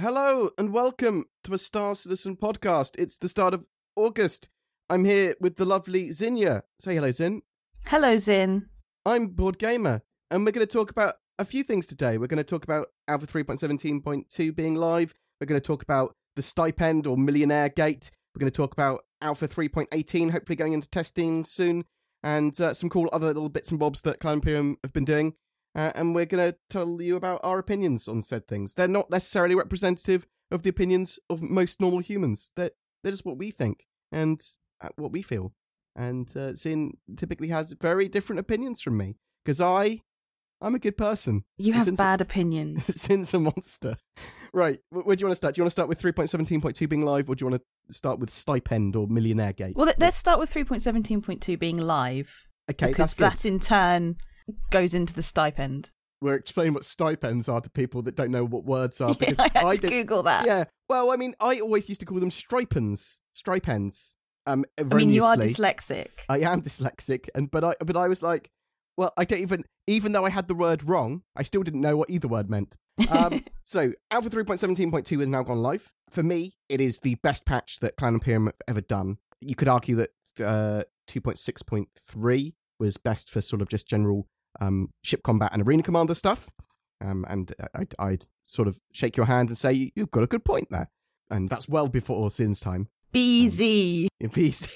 Hello and welcome to a Star Citizen podcast. It's the start of August. I'm here with the lovely Zinnia. Say hello, Zin. Hello, Zin. I'm Board Gamer, and we're going to talk about a few things today. We're going to talk about Alpha 3.17.2 being live. We're going to talk about the stipend or millionaire gate. We're going to talk about Alpha 3.18, hopefully going into testing soon, and uh, some cool other little bits and bobs that Cloud Imperium have been doing. Uh, and we're going to tell you about our opinions on said things. They're not necessarily representative of the opinions of most normal humans. They're, they're just what we think and uh, what we feel. And uh, Zin typically has very different opinions from me because I, I'm a good person. You have bad opinions. Zin's a monster. Right, where do you want to start? Do you want to start with 3.17.2 being live or do you want to start with stipend or millionaire gate? well, let's start with 3.17.2 being live. okay, because that's good. that in turn goes into the stipend. We're explaining what stipends are to people that don't know what words are Yeah, because I had to did- Google that. Yeah. Well, I mean, I always used to call them stripens, stripends. Um, I mean, you are dyslexic. I am dyslexic, and but I but I was like, well, I don't even even though I had the word wrong, I still didn't know what either word meant. Um, so Alpha three point seventeen point two has now gone live. For me, it is the best patch that Cloud Imperium have ever done. You could argue that uh, two point six point three was best for sort of just general um, ship combat and arena commander stuff. Um, and I'd, I'd sort of shake your hand and say you've got a good point there, and that's well before Zin's time. BZ. In peace.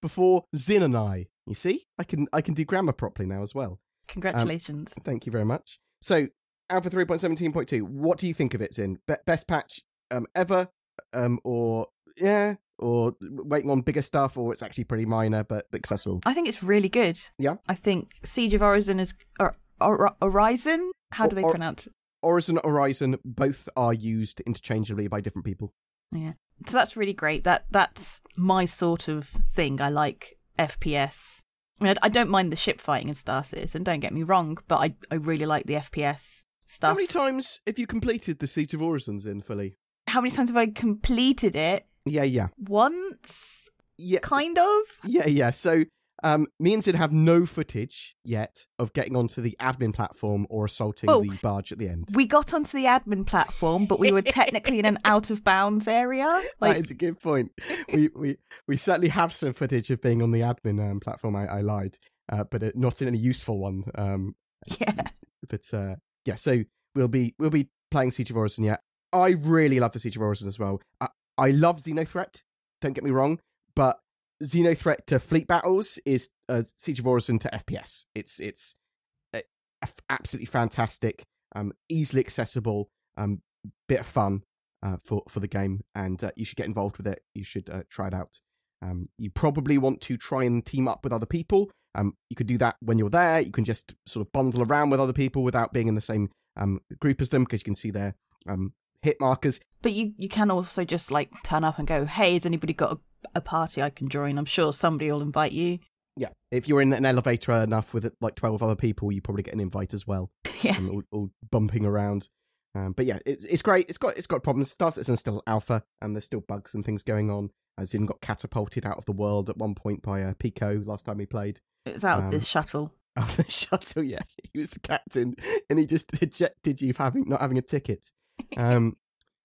Before Zin and I. You see? I can I can do grammar properly now as well. Congratulations. Thank you very much. So, Alpha 3.17.2, what do you think of it, Zin? Be- best patch um, ever? Um, or, yeah? Or waiting on bigger stuff, or it's actually pretty minor but accessible? I think it's really good. Yeah? I think Siege of Horizon is. Or, or, Horizon? How do they Or- pronounce it? Horizon, Horizon, both are used interchangeably by different people. Yeah. So that's really great. That That's my sort of thing. I like FPS. I mean, I I don't mind the ship fighting in Star Citizen, don't get me wrong, but I, I really like the FPS stuff. How many times have you completed the Siege of Horizons in fully? How many times have I completed it? Yeah, yeah. Once, Yeah, kind of. Yeah, yeah. So um, me and Sid have no footage yet of getting onto the admin platform or assaulting Oh. the barge at the end. We got onto the admin platform, but we were technically in an out of bounds area. that Like, is a good point. we, we we certainly have some footage of being on the admin um, platform. I, I lied, uh, but uh, not in any useful one. Um, yeah, but uh, yeah, so we'll be we'll be playing Siege of Orison. Yeah, I really love the Siege of Orison as well. I, I love Xenothreat. Don't get me wrong, but Xenothreat to fleet battles is uh, Siege of Orison to FPS. It's it's uh, absolutely fantastic, um, easily accessible, um, bit of fun uh, for for the game, and uh, you should get involved with it. You should uh, try it out. Um, you probably want to try and team up with other people. Um, you could do that when you're there. You can just sort of bundle around with other people without being in the same um, group as them because you can see their um, hit markers. but you you can also just like turn up and go, "Hey, has anybody got a, a party I can join?" I'm sure somebody will invite you. Yeah, if you're in an elevator enough with like twelve other people, you probably get an invite as well, yeah, all, all bumping around. Um, but yeah, it's it's great. It's got it's got problems. Star Citizen's still alpha, and there's still bugs and things going on. As in, got catapulted out of the world at one point by uh, Pico last time we played. it's out Um, of this shuttle. Oh, the shuttle, yeah. He was the captain, and he just ejected you for having not having a ticket. Um,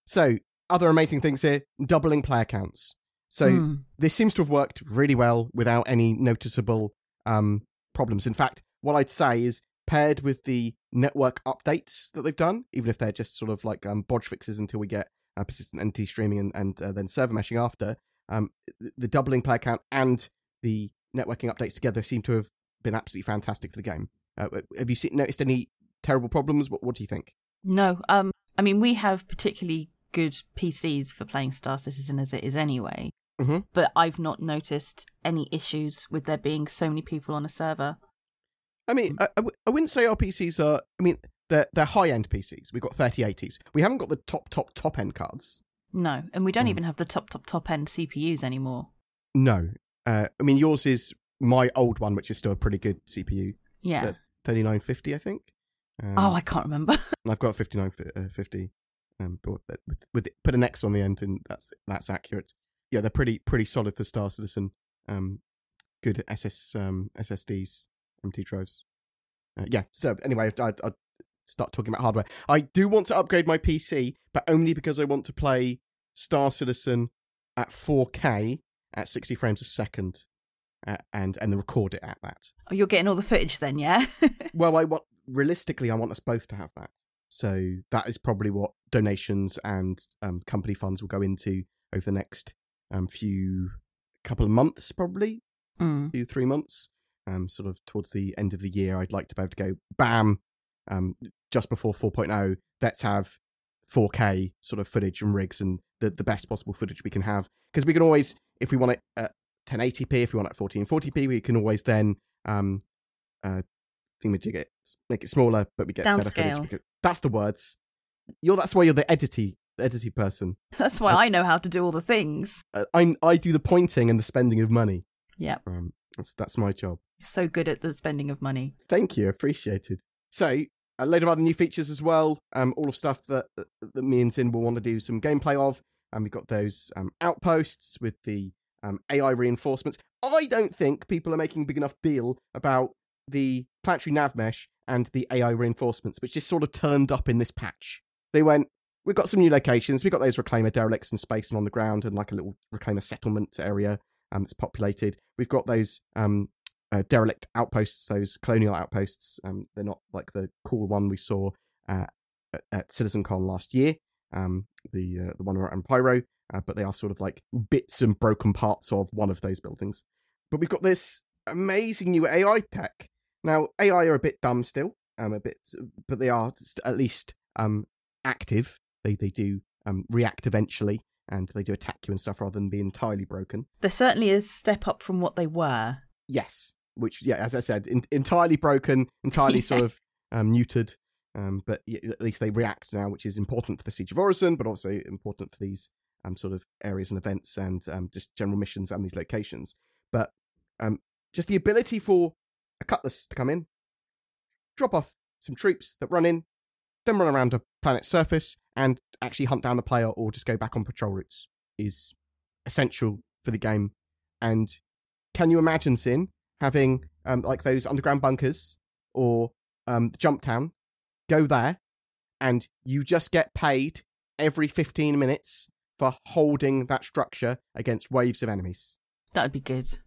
so other amazing things here: doubling player counts. So Hmm. this seems to have worked really well without any noticeable um, problems. In fact, what I'd say is paired with the network updates that they've done, even if they're just sort of like um, bodge fixes until we get uh, persistent entity streaming and, and uh, then server meshing after, um, the, the doubling player count and the networking updates together seem to have been absolutely fantastic for the game. Uh, have you seen, noticed any terrible problems? What, what do you think? No, um, I mean we have particularly good PCs for playing Star Citizen as it is anyway. Mhm. But I've not noticed any issues with there being so many people on a server. I mean, I, I w- I wouldn't say our PCs are. I mean, they're they're high end PCs. We've got 3080s. We haven't got the top top top end cards. No, and we don't Hmm. even have the top top top end CPUs anymore. No, uh, I mean yours is my old one, which is still a pretty good CPU, Yeah. 3950, I think. Um, oh, I can't remember. I've got 5950. Um, but with, with, with put an X on the end, and that's that's accurate. Yeah, they're pretty pretty solid for Star Citizen. Um, good SS um, SSDs, MT drives. Uh, yeah. So anyway, I'd, I'd start talking about hardware. I do want to upgrade my PC, but only because I want to play Star Citizen at 4K at 60 frames a second, uh, and and record it at that. Oh, you're getting all the footage then, yeah? well, I want realistically, I want us both to have that. So that is probably what donations and um, company funds will go into over the next um, few couple of months, probably Mm. two three months. Um, sort of towards the end of the year, I'd like to be able to go bam, um, just before 4.0. Let's have 4K sort of footage and rigs and the the best possible footage we can have because we can always, if we want it at 1080p, if we want it at 1440p, we can always then um, uh, thingamajig it, make it smaller, but we get better footage. Because, that's the words. You're that's why you're the edity edity person. That's why I know how to do all the things. Uh, I I do the pointing and the spending of money. Yep. Um, that's that's my job. You're so good at the spending of money. Thank you, appreciated. So a load of other new features as well. Um, all of stuff that that me and Zin will want to do some gameplay of. And we've got those um, outposts with the um, AI reinforcements. I don't think people are making a big enough deal about the planetary nav mesh and the AI reinforcements, which just sort of turned up in this patch. They went, we've got some new locations. We've got those reclaimer derelicts in space and on the ground, and like a little reclaimer settlement area um, that's populated. We've got those um, uh, derelict outposts, those colonial outposts. Um, they're not like the cool one we saw uh, at, at CitizenCon last year, um, the uh, the one around Pyro, uh, but they are sort of like bits and broken parts of one of those buildings. But we've got this amazing new AI tech. Now AI are a bit dumb still, um, a bit, but they are st- at least um active. They they do um react eventually, and they do attack you and stuff rather than be entirely broken. There certainly is step up from what they were. Yes, which yeah, as I said, in, entirely broken, entirely sort of um, neutered. Um, but at least they react now, which is important for the Siege of Orison, but also important for these um, sort of areas and events and um, just general missions and these locations. But um, just the ability for a cutlass to come in, drop off some troops that run in, then run around a planet's surface and actually hunt down the player or just go back on patrol routes is essential for the game. And can you imagine Zin having um, like those underground bunkers or um, Jump Town? Go there, and you just get paid every 15 minutes for holding that structure against waves of enemies. That would be good.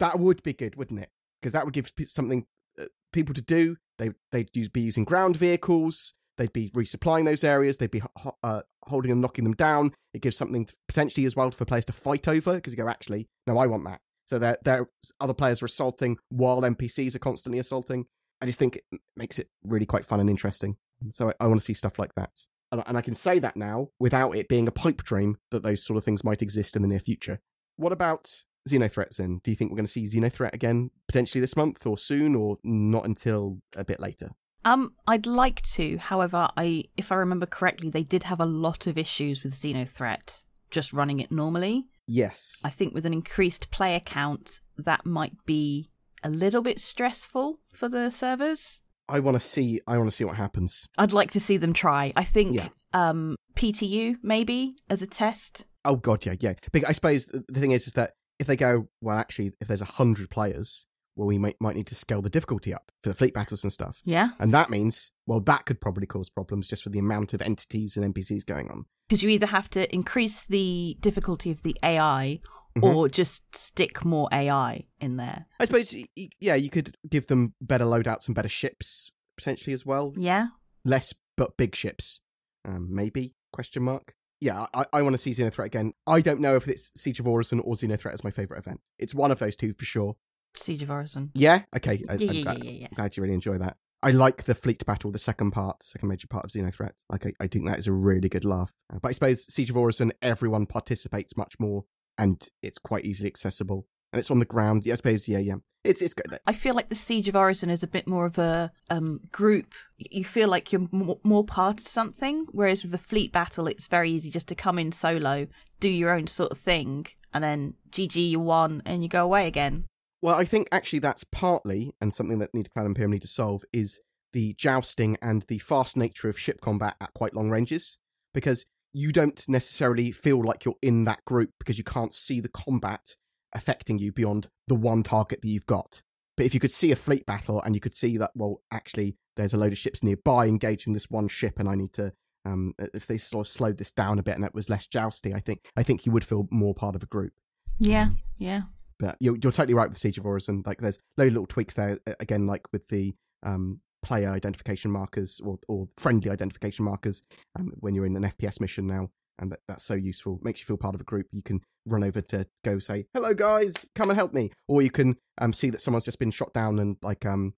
That would be good, wouldn't it? Because that would give something uh, people to do. They they'd use, be using ground vehicles. They'd be resupplying those areas. They'd be ho- uh, holding and knocking them down. It gives something to- potentially as well for players to fight over because you go, actually, no, I want that. So there, there, other players are assaulting while NPCs are constantly assaulting. I just think it makes it really quite fun and interesting. So I, I want to see stuff like that. And I can say that now without it being a pipe dream that those sort of things might exist in the near future. What about Xenothreats in. Do you think we're going to see Xenothreat again potentially this month or soon or not until a bit later? Um, I'd like to. However, I, if I remember correctly, they did have a lot of issues with Xenothreat just running it normally. Yes. I think with an increased player count, that might be a little bit stressful for the servers. I want to see I want to see what happens. I'd like to see them try. I think Yeah. um, PTU maybe as a test. Oh god, yeah, yeah. But I suppose the the thing is is that if they go, well actually if there's a hundred players, well we might might need to scale the difficulty up for the fleet battles and stuff. Yeah, And that means, well, that could probably cause problems just for the amount of entities and NPCs going on. because you either have to increase the difficulty of the AI Mhm. or just stick more AI in there. I suppose, yeah, you could give them better loadouts and better ships potentially as well. Yeah, Less but big ships, um, maybe? Question mark. Yeah, I, I want to see Xenothreat again. I don't know if it's Siege of Orison or Xenothreat is my favorite event. It's one of those two for sure. Siege of Orison. Yeah, okay. I, Yeah, I'm yeah, glad, yeah, yeah. glad you really enjoy that. I like the fleet battle, the second part, second major part of Xenothreat. Like, I, I think that is a really good laugh. But I suppose Siege of Orison, everyone participates much more, and it's quite easily accessible, and it's on the ground. Yeah, I suppose, yeah, yeah. It's it's good. I feel like the Siege of Orison is a bit more of a um, group. You feel like you're more, more part of something, whereas with the fleet battle, it's very easy just to come in solo, do your own sort of thing, and then GG, you won, and you go away again. Well, I think actually that's partly, and something that Need Cloud Imperium need to solve, is the jousting and the fast nature of ship combat at quite long ranges. Because you don't necessarily feel like you're in that group because you can't see the combat affecting you beyond the one target that you've got. But if you could see a fleet battle and you could see that, well, actually, there's a load of ships nearby engaging this one ship, and I need to, um, if they sort of slowed this down a bit and it was less jousty, I think, I think you would feel more part of a group. Yeah, yeah. But you're, you're totally right with Siege of Orison. Like, there's loads of little tweaks there. Again, like with the um, player identification markers or, or friendly identification markers um, when you're in an FPS mission now. And that, that's so useful. Makes you feel part of a group. You can run over to go say, "Hello, guys, come and help me," or you can um, see that someone's just been shot down and like um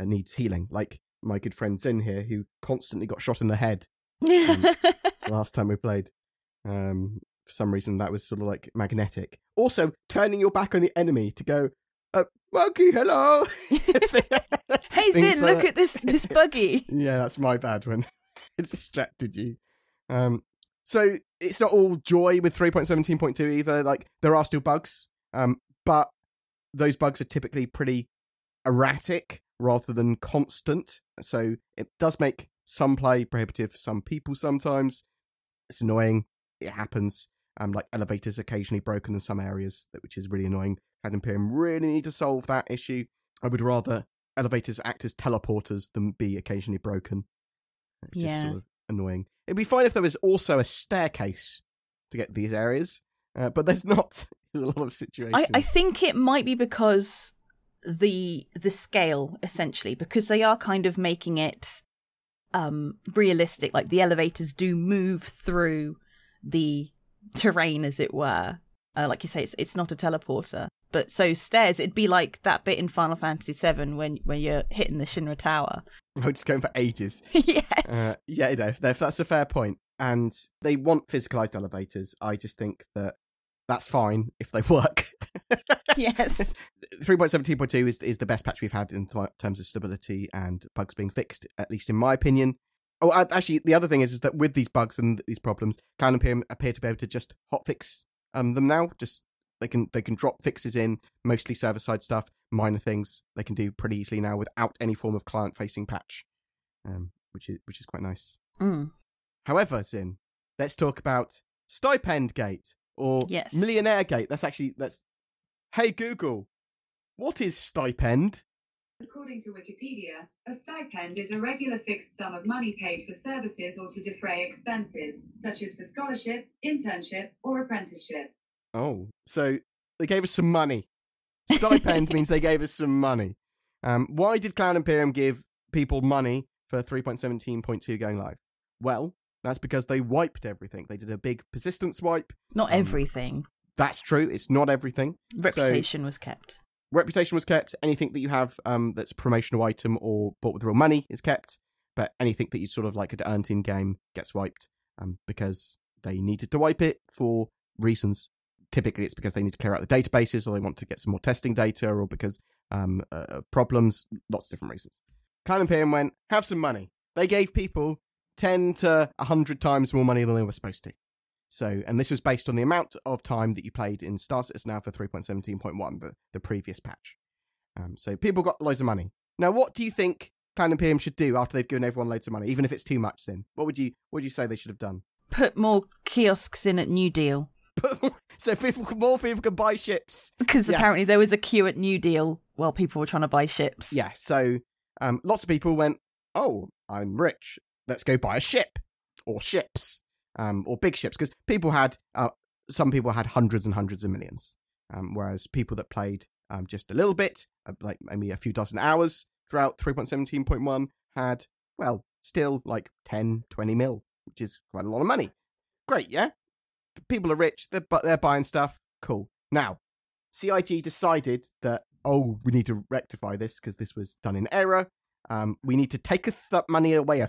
uh, needs healing. Like my good friend Zin here, who constantly got shot in the head last time we played. Um, for some reason, that was sort of like magnetic. Also, turning your back on the enemy to go, uh, monkey, hello. hey Zin, look at this this buggy. yeah, that's my bad when it distracted you. Um, so it's not all joy with 3.17.2 either. Like there are still bugs, um, but those bugs are typically pretty erratic rather than constant. So it does make some play prohibitive for some people sometimes. It's annoying. It happens. Um, like elevators occasionally broken in some areas, which is really annoying. Cloud Imperium really need to solve that issue. I would rather elevators act as teleporters than be occasionally broken. It's just Yeah. sort of annoying. It'd be fine if there was also a staircase to get these areas, uh, but there's not in a lot of situations. I, I think it might be because the the scale essentially because they are kind of making it um realistic like the elevators do move through the terrain as it were uh, like you say it's it's not a teleporter but so stairs it'd be like that bit in Final Fantasy 7 when when you're hitting the Shinra tower We're just going for ages. yes Uh, yeah, you know, that- that's a fair point. And they want physicalized elevators. I just think that that's fine if they work. yes 3.17.2 is is the best patch we've had in th- terms of stability and bugs being fixed, at least in my opinion. Oh, actually, the other thing is, is that with these bugs and these problems, Cloud Imperium appear to be able to just hotfix um, them now. Just they can they can drop fixes in, mostly server side stuff, minor things they can do pretty easily now without any form of client facing patch, um, which is which is quite nice. Mm. However, Zin, let's talk about Stipend Gate or Yes. Millionaire Gate. That's actually that's. Hey Google, what is stipend? According to Wikipedia, a stipend is a regular fixed sum of money paid for services or to defray expenses, such as for scholarship, internship, or apprenticeship. Oh, so they gave us some money. Stipend means they gave us some money. Um, why did Cloud Imperium give people money for 3.17.2 going live? Well, that's because they wiped everything. They did a big persistence wipe. not Um, everything That's true. It's not everything. reputation was kept reputation was kept. Anything that you have um, that's a promotional item or bought with real money is kept. But anything that you sort of like had earned in game gets wiped um, because they needed to wipe it for reasons. Typically, it's because they need to clear out the databases or they want to get some more testing data or because um, uh, problems, lots of different reasons. Cloud Imperium went, have some money. They gave people 10 to 100 times more money than they were supposed to. So, and this was based on the amount of time that you played in Star Citizen now for 3.17.1, the, the previous patch. Um, so people got loads of money. Now, what do you think Cloud Imperium should do after they've given everyone loads of money, even if it's too much? Then, what would you what would you say they should have done? put more kiosks in at New Deal so people, more people can buy ships. because Yes. apparently there was a queue at New Deal while people were trying to buy ships. Yeah. So um, lots of people went, "Oh, I'm rich. Let's go buy a ship or ships um, or big ships." Because people had uh, some people had hundreds and hundreds of millions, um, whereas people that played um, just a little bit, uh, like maybe a few dozen hours throughout 3.17.1, had well still like 10, 20 mil, which is quite a lot of money. Great, yeah. People are rich. They're bu- they're buying stuff. Cool. Now, CIG decided that oh, we need to rectify this because this was done in error. Um, we need to take that money away.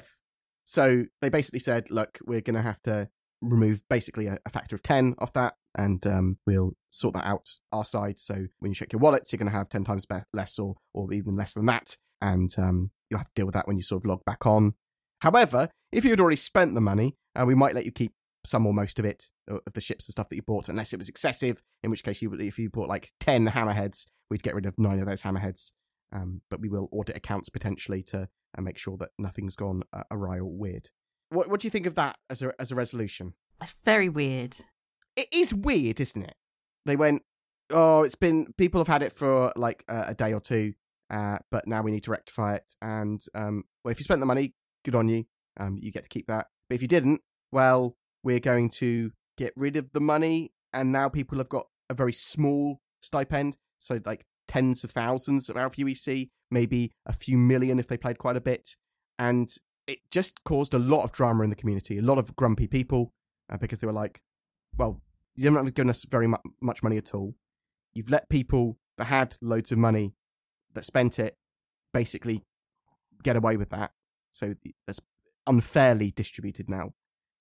So they basically said, look, we're going to have to remove basically a, a factor of 10 off that and um, we'll sort that out our side. So when you check your wallets, you're going to have 10 times be- less or, or even less than that. And um, you'll have to deal with that when you sort of log back on. However, if you had already spent the money, uh, we might let you keep some or most of it, uh, of the ships and stuff that you bought, unless it was excessive, in which case, you, would- if you bought like 10 hammerheads, we'd get rid of nine of those hammerheads. Um, but we will audit accounts potentially to uh, make sure that nothing's gone uh, awry or weird. What, what do you think of that as a, as a resolution? It's very weird. It is weird, isn't it? They went, oh, it's been, people have had it for like a, a day or two. uh, but now we need to rectify it. And um, well, if you spent the money, good on you. Um, you get to keep that. But if you didn't, well, we're going to get rid of the money, and now people have got a very small stipend, so like tens of thousands of Alpha UEC, maybe a few million if they played quite a bit, and it just caused a lot of drama in the community, a lot of grumpy people uh, because they were like, "Well, you haven't given us very mu- much money at all. You've let people that had loads of money that spent it basically get away with that. So that's unfairly distributed now.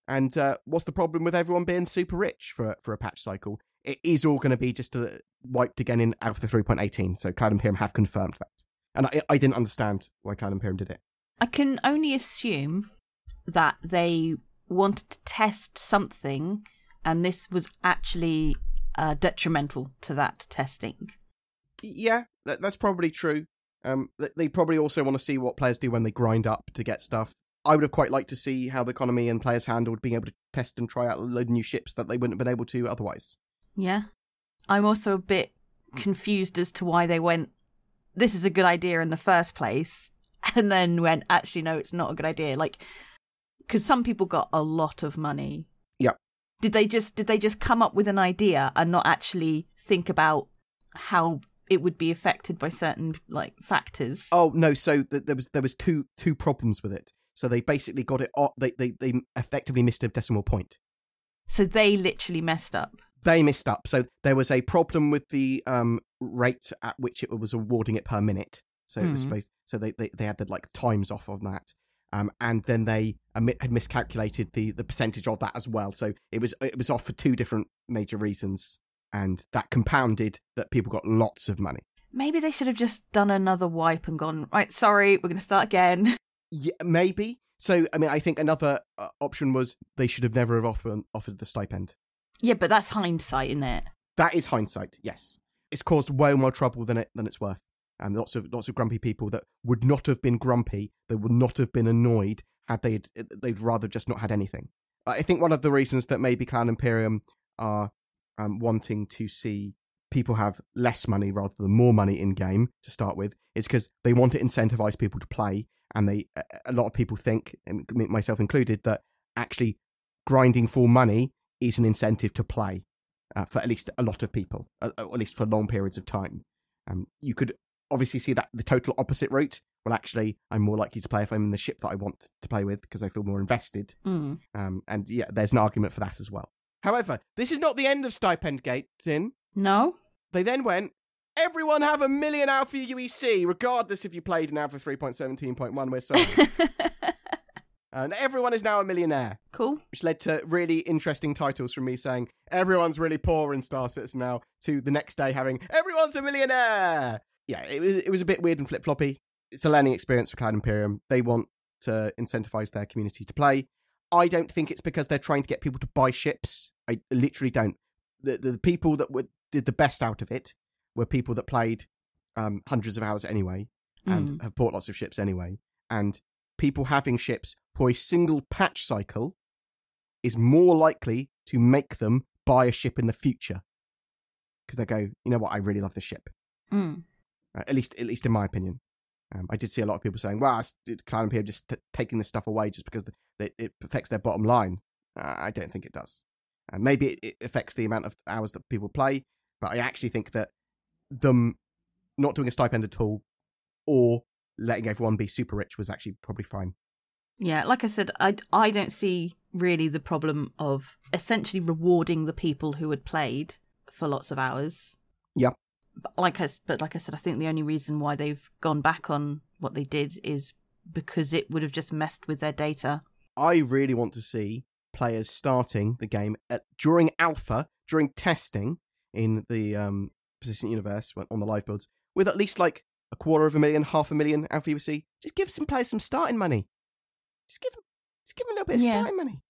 And uh, what's the problem with everyone being super rich for for a patch cycle? It is all going to be just uh, wiped again in Alpha 3.18. So Cloud Imperium have confirmed that. And I, I didn't understand why Cloud Imperium did it. I can only assume that they wanted to test something, and this was actually uh, detrimental to that testing. Yeah, that, that's probably true. Um, they probably also want to see what players do when they grind up to get stuff. I would have quite liked to see how the economy and players handled being able to test and try out a load of new ships that they wouldn't have been able to otherwise. Yeah. I'm also a bit confused as to why they went, this is a good idea in the first place, and then went, actually, no, it's not a good idea. Like, because some people got a lot of money. Yeah. Did they just did they just come up with an idea and not actually think about how it would be affected by certain like factors? Oh no! So th- there was there was two two problems with it. So they basically got it. They they they effectively missed a decimal point. So they literally messed up. They missed up. So there was a problem with the um rate at which it was awarding it per minute. So it was Hmm. supposed. So they, they they had the like times off on that. Um, and then they had miscalculated the the percentage of that as well. So it was it was off for two different major reasons, and that compounded that people got lots of money. Maybe they should have just done another wipe and gone, right, sorry, we're going to start again. Yeah, maybe. So I mean, I think another uh, option was they should have never have offered offered the stipend. yeah, but that's hindsight, isn't it? That is hindsight. Yes, it's caused way more trouble than it than it's worth. And lots of lots of grumpy people that would not have been grumpy, that would not have been annoyed had they they'd rather just not had anything. I think one of the reasons that maybe Cloud Imperium are um, wanting to see people have less money rather than more money in game to start with is because they want to incentivize people to play, and they a- lot of people think, myself included, that actually grinding for money is an incentive to play uh, for at least a lot of people, uh, or at least for long periods of time. Um, you could obviously see that the total opposite route. Well, actually, I'm more likely to play if I'm in the ship that I want to play with because I feel more invested. Mm. Um, and yeah, there's an argument for that as well. However, this is not the end of Stipend Gate, Tin. No? They then went, everyone have a million Alpha UEC, regardless if you played in Alpha 3.17.1, we're sorry. and everyone is now a millionaire, cool. which led to really interesting titles from me saying, everyone's really poor in Star Citizen now, to the next day having, everyone's a millionaire. Yeah, it was, it was a bit weird and flip floppy. It's a learning experience for Cloud Imperium. They want to incentivize their community to play. I don't think it's because they're trying to get people to buy ships. I literally don't. The the people that were, did the best out of it were people that played um, hundreds of hours anyway and Mm. have bought lots of ships anyway. And people having ships for a single patch cycle is more likely to make them buy a ship in the future because they go, you know what, I really love this ship. Mm. Uh, at least, at least in my opinion. Um, I did see a lot of people saying, "Well, it's Cloud Imperium just t- taking this stuff away just because the, the, it affects their bottom line." Uh, I don't think it does. Uh, maybe it, it affects the amount of hours that people play, but I actually think that them not doing a stipend at all or letting everyone be super rich was actually probably fine. Yeah, like I said, I, I don't see really the problem of essentially rewarding the people who had played for lots of hours. Yeah. But like I, but like I said, I think the only reason why they've gone back on what they did is because it would have just messed with their data. I really want to see players starting the game at, during alpha, during testing in the um, persistent universe on the live builds, with at least like a quarter of a million, half a million alpha UC. Just give some players some starting money. Just give them, just give them a little bit of Yeah. starting money.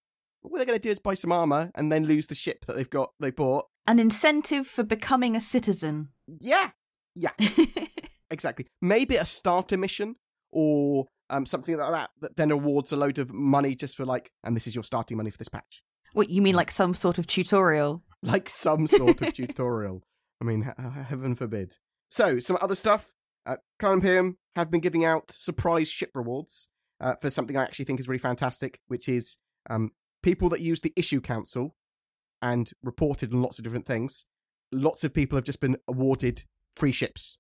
What they're going to do is buy some armor and then lose the ship that they've got, they bought. An incentive for becoming a citizen. Yeah, yeah, exactly. Maybe a starter mission or um, something like that that then awards a load of money just for like, and this is your starting money for this patch. what you mean, like some sort of tutorial? like some sort of tutorial. I mean, heaven forbid. So, some other stuff. uh, Cloud Imperium have been giving out surprise ship rewards uh, for something I actually think is really fantastic, which is um, people that use the issue council and reported on lots of different things. Lots of people have just been awarded free ships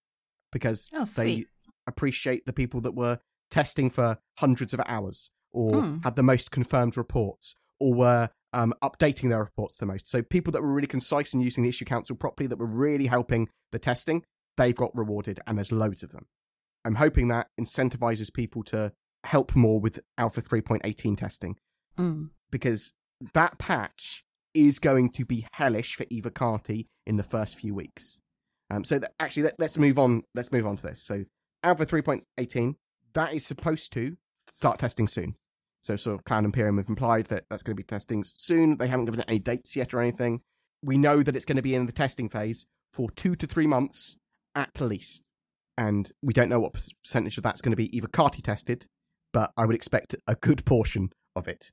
because Oh, they appreciate the people that were testing for hundreds of hours or Hmm. had the most confirmed reports or were um, updating their reports the most. So people that were really concise and using the issue council properly, that were really helping the testing, they've got rewarded, and there's loads of them. I'm hoping that incentivizes people to help more with Alpha 3.18 testing Mm. because that patch is going to be hellish for Evocati in the first few weeks. Um, so that, actually, let, let's move on. Let's move on to this. So Alpha 3.18 that is supposed to start testing soon. So sort of Cloud Imperium have implied that that's going to be testing soon. They haven't given it any dates yet or anything. We know that it's going to be in the testing phase for two to three months at least. And we don't know what percentage of that's going to be Evocati tested, but I would expect a good portion of it.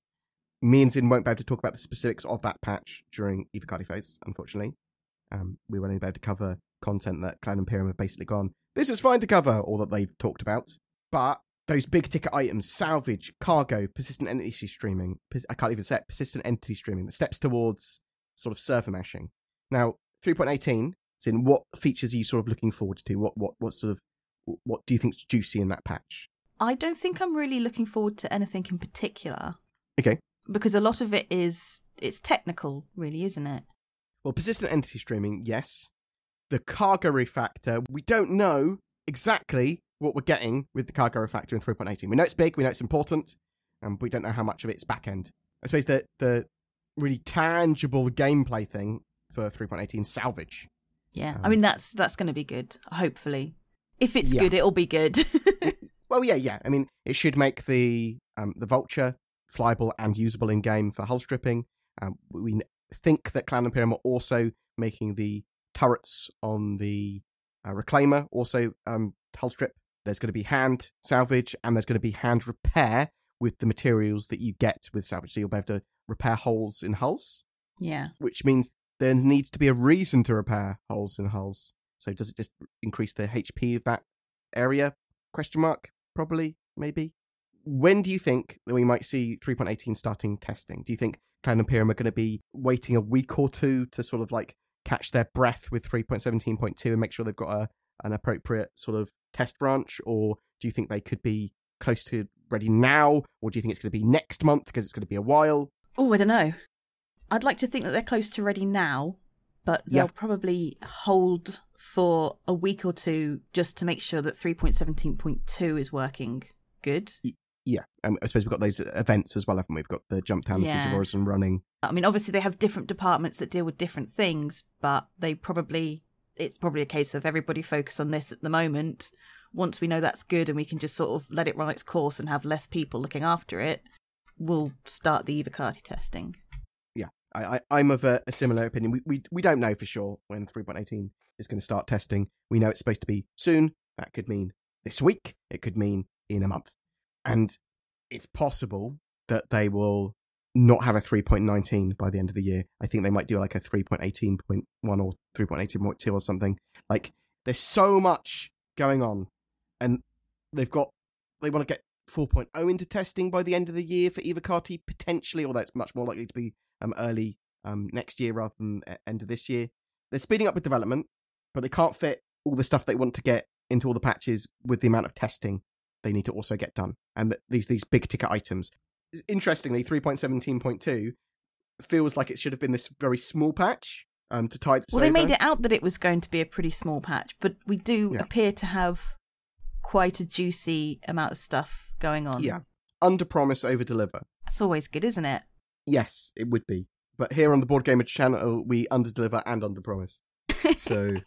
Me and Zin won't be able to talk about the specifics of that patch during Evocati phase, unfortunately. Um, we won't be able to cover content that Cloud Imperium have basically gone, this is fine to cover, or that they've talked about. But those big ticket items, salvage, cargo, persistent entity streaming, pers- I can't even say it, persistent entity streaming, the steps towards sort of server meshing. Now, 3.18, in what features are you sort of looking forward to? What, what, what sort of, what do you think's juicy in that patch? I don't think I'm really looking forward to anything in particular. Okay. Because a lot of it is it's technical, really, isn't it? Well, persistent entity streaming, yes. The cargo refactor, we don't know exactly what we're getting with the cargo refactor in 3.18. We know it's big, we know it's important, and we don't know how much of it's back end. I suppose the the really tangible gameplay thing for 3.18 salvage. Yeah. I Um, mean that's that's going to be good, hopefully. If it's Yeah. good, it'll be good. Well, yeah, yeah. I mean, it should make the um, the vulture flyable and usable in game for hull stripping. Um, we think that Cloud Imperium are also making the turrets on the uh, reclaimer also um, hull strip. There's going to be hand salvage and there's going to be hand repair with the materials that you get with salvage. So you'll be able to repair holes in hulls, yeah. which means there needs to be a reason to repair holes in hulls. So does it just increase the HP of that area? Question mark. Probably, maybe. When do you think that we might see 3.18 starting testing? Do you think Cloud Imperium are going to be waiting a week or two to sort of like catch their breath with 3.17.2 and make sure they've got a an appropriate sort of test branch, or do you think they could be close to ready now, or do you think it's going to be next month because it's going to be a while? Oh, I don't know. I'd like to think that they're close to ready now, but they'll Yeah. probably hold for a week or two just to make sure that 3.17.2 is working good. Yeah, um, I suppose we've got those events as well, haven't we? We've got the Jump Town the Siege of Orison running. I mean, obviously they have different departments that deal with different things, but they probably it's probably a case of everybody focus on this at the moment. Once we know that's good and we can just sort of let it run its course and have less people looking after it, we'll start the Evocati testing. I, I, I'm of a, a similar opinion. We, we we don't know for sure when 3.18 is going to start testing. We know it's supposed to be soon. That could mean this week. It could mean in a month. And it's possible that they will not have a 3.19 by the end of the year. I think they might do like a 3.18.1 or 3.18.2 or something. Like there's so much going on and they've got they want to get 4.0 into testing by the end of the year for Evocati potentially, although it's much more likely to be um, early um, next year rather than uh, end of this year. They're speeding up with development, but they can't fit all the stuff they want to get into all the patches with the amount of testing they need to also get done. And these these big ticket items. Interestingly, 3.17.2 feels like it should have been this very small patch um, to tide Well, they made it out that it was going to be a pretty small patch, but we do Yeah. appear to have quite a juicy amount of stuff going on. Yeah. Under promise, over deliver. That's always good, isn't it? Yes, it would be. But here on the Board Gamer channel, we under deliver and under promise. So,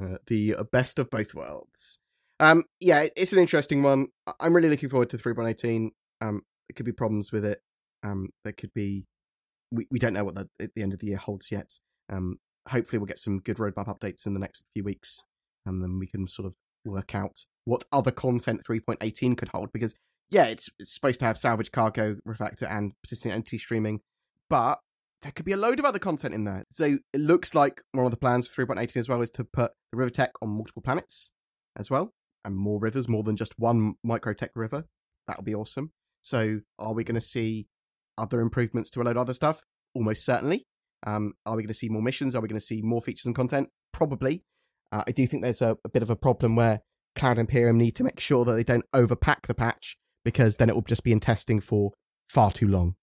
uh, the best of both worlds. Um, yeah, it's an interesting one. I'm really looking forward to 3.18. Um, there could be problems with it. Um, there could be. We, we don't know what the, the end of the year holds yet. Um, hopefully, we'll get some good roadmap updates in the next few weeks, and then we can sort of work out what other content 3.18 could hold. Because yeah, it's, it's supposed to have salvage cargo refactor and persistent entity streaming, but there could be a load of other content in there. So it looks like one of the plans for 3.18 as well is to put the River Tech on multiple planets as well. and more rivers, more than just one Microtech river. That'll be awesome. So, are we going to see other improvements to a load of other stuff? Almost certainly. Um, are we going to see more missions? Are we going to see more features and content? Probably. Uh, I do think there's a, a bit of a problem where Cloud Imperium need to make sure that they don't overpack the patch because then it will just be in testing for far too long.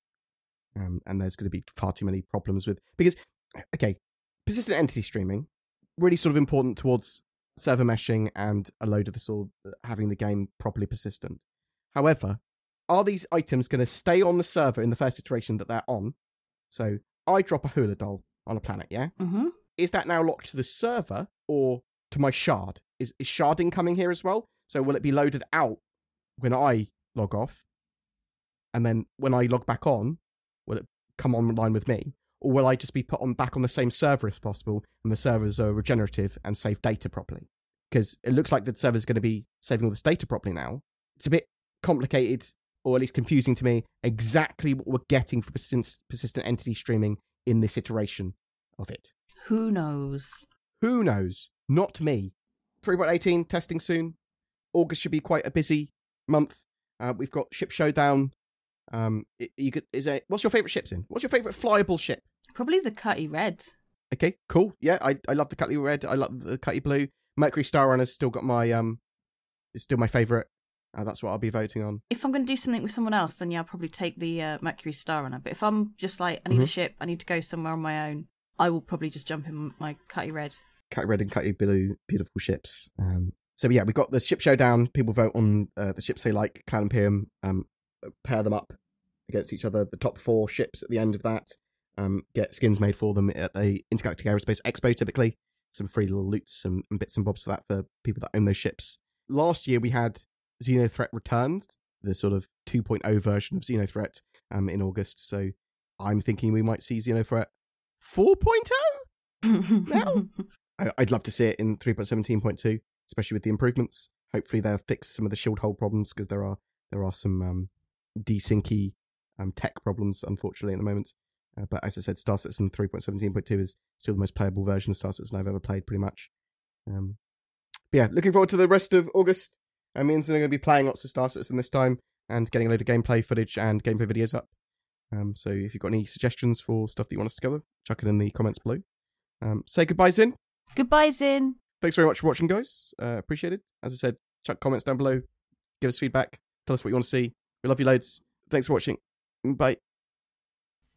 Um, and there's going to be far too many problems with because okay, persistent entity streaming really sort of important towards server meshing and a load of the sort having the game properly persistent. However, are these items going to stay on the server in the first iteration that they're on? So I drop a hula doll on a planet, yeah? Mm-hmm. Is that now locked to the server or to my shard? Is, is sharding coming here as well? So will it be loaded out when I log off? And then when I log back on, will it come online with me? Or will I just be put on back on the same server if possible and the servers are regenerative and save data properly? Because it looks like the server's going to be saving all this data properly now. It's a bit complicated or at least confusing to me exactly what we're getting for persistent, persistent entity streaming in this iteration of it. Who knows? Who knows? Not me. 3.18 testing soon. August should be quite a busy month. Uh, we've got Ship Showdown. Um, it- you could is a what's your favorite ships in? What's your favorite flyable ship? Probably the Cutty Red. Okay, cool. Yeah, I, I love the Cutty Red. I love the Cutty Blue. Mercury Star Runner's still got my um, it's still my favorite. Uh, that's what I'll be voting on. If I'm going to do something with someone else, then yeah, I'll probably take the uh, Mercury Star Runner. But if I'm just like, I need a Mhm. ship, I need to go somewhere on my own, I will probably just jump in my Cutty Red. Cutty Red and Cutty Blue, beautiful ships. Um, so yeah, we've got the ship showdown. People vote on uh, the ships they like. Cloud Imperium um, pair them up against each other. The top four ships at the end of that um, get skins made for them at the Intergalactic Aerospace Expo. Typically, some free little loots and, and bits and bobs for that for people that own those ships. Last year we had Xenothreat Returns, the sort of 2.0 version of Xenothreat um, in August. So I'm thinking we might see Xenothreat 4.0. Now? I'd love to see it in 3.17.2, especially with the improvements. Hopefully they'll fix some of the shield hole problems because there are there are some um, desyncy um, tech problems, unfortunately, at the moment. Uh, but as I said, Star Citizen 3.17.2 is still the most playable version of Star Citizen I've ever played, pretty much. Um, but yeah, looking forward to the rest of August. Uh, me they're going to be playing lots of Star Citizen this time and getting a load of gameplay footage and gameplay videos up. Um, so if you've got any suggestions for stuff that you want us to cover, chuck it in the comments below. Um, say goodbye, Zin. Goodbye, Zin. Thanks very much for watching, guys. Uh, appreciate it. As I said, chuck comments down below. Give us feedback. Tell us what you want to see. We love you loads. Thanks for watching. Bye.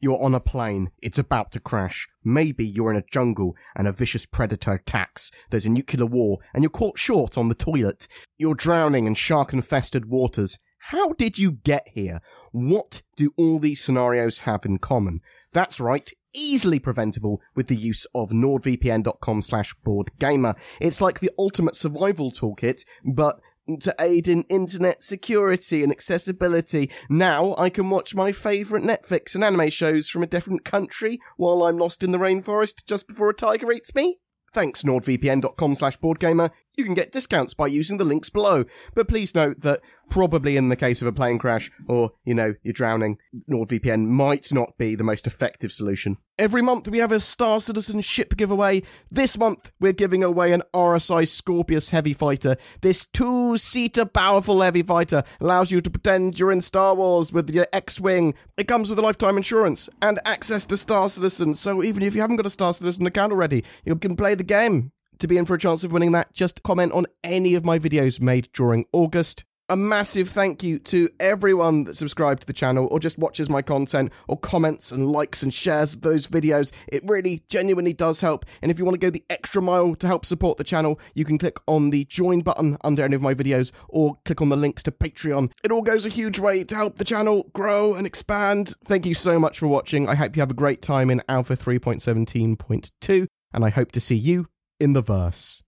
You're on a plane. It's about to crash. Maybe you're in a jungle and a vicious predator attacks. There's a nuclear war and you're caught short on the toilet. You're drowning in shark infested waters. How did you get here? What do all these scenarios have in common? That's right, easily preventable with the use of nordvpn.com slash boardgamer. It's like the ultimate survival toolkit, but to aid in internet security and accessibility. Now I can watch my favourite Netflix and anime shows from a different country while I'm lost in the rainforest just before a tiger eats me. Thanks nordvpn.com slash boardgamer. You can get discounts by using the links below. But please note that probably in the case of a plane crash or, you know, you're drowning, NordVPN might not be the most effective solution. Every month we have a Star Citizen ship giveaway. This month we're giving away an RSI Scorpius heavy fighter. This two-seater powerful heavy fighter allows you to pretend you're in Star Wars with your X-Wing. It comes with a lifetime insurance and access to Star Citizen, so even if you haven't got a Star Citizen account already, you can play the game. To be in for a chance of winning that, just comment on any of my videos made during August. A massive thank you to everyone that subscribed to the channel or just watches my content or comments and likes and shares those videos. It really genuinely does help. And if you want to go the extra mile to help support the channel, you can click on the join button under any of my videos or click on the links to Patreon. It all goes a huge way to help the channel grow and expand. Thank you so much for watching. I hope you have a great time in Alpha 3.17.2 and I hope to see you in the verse.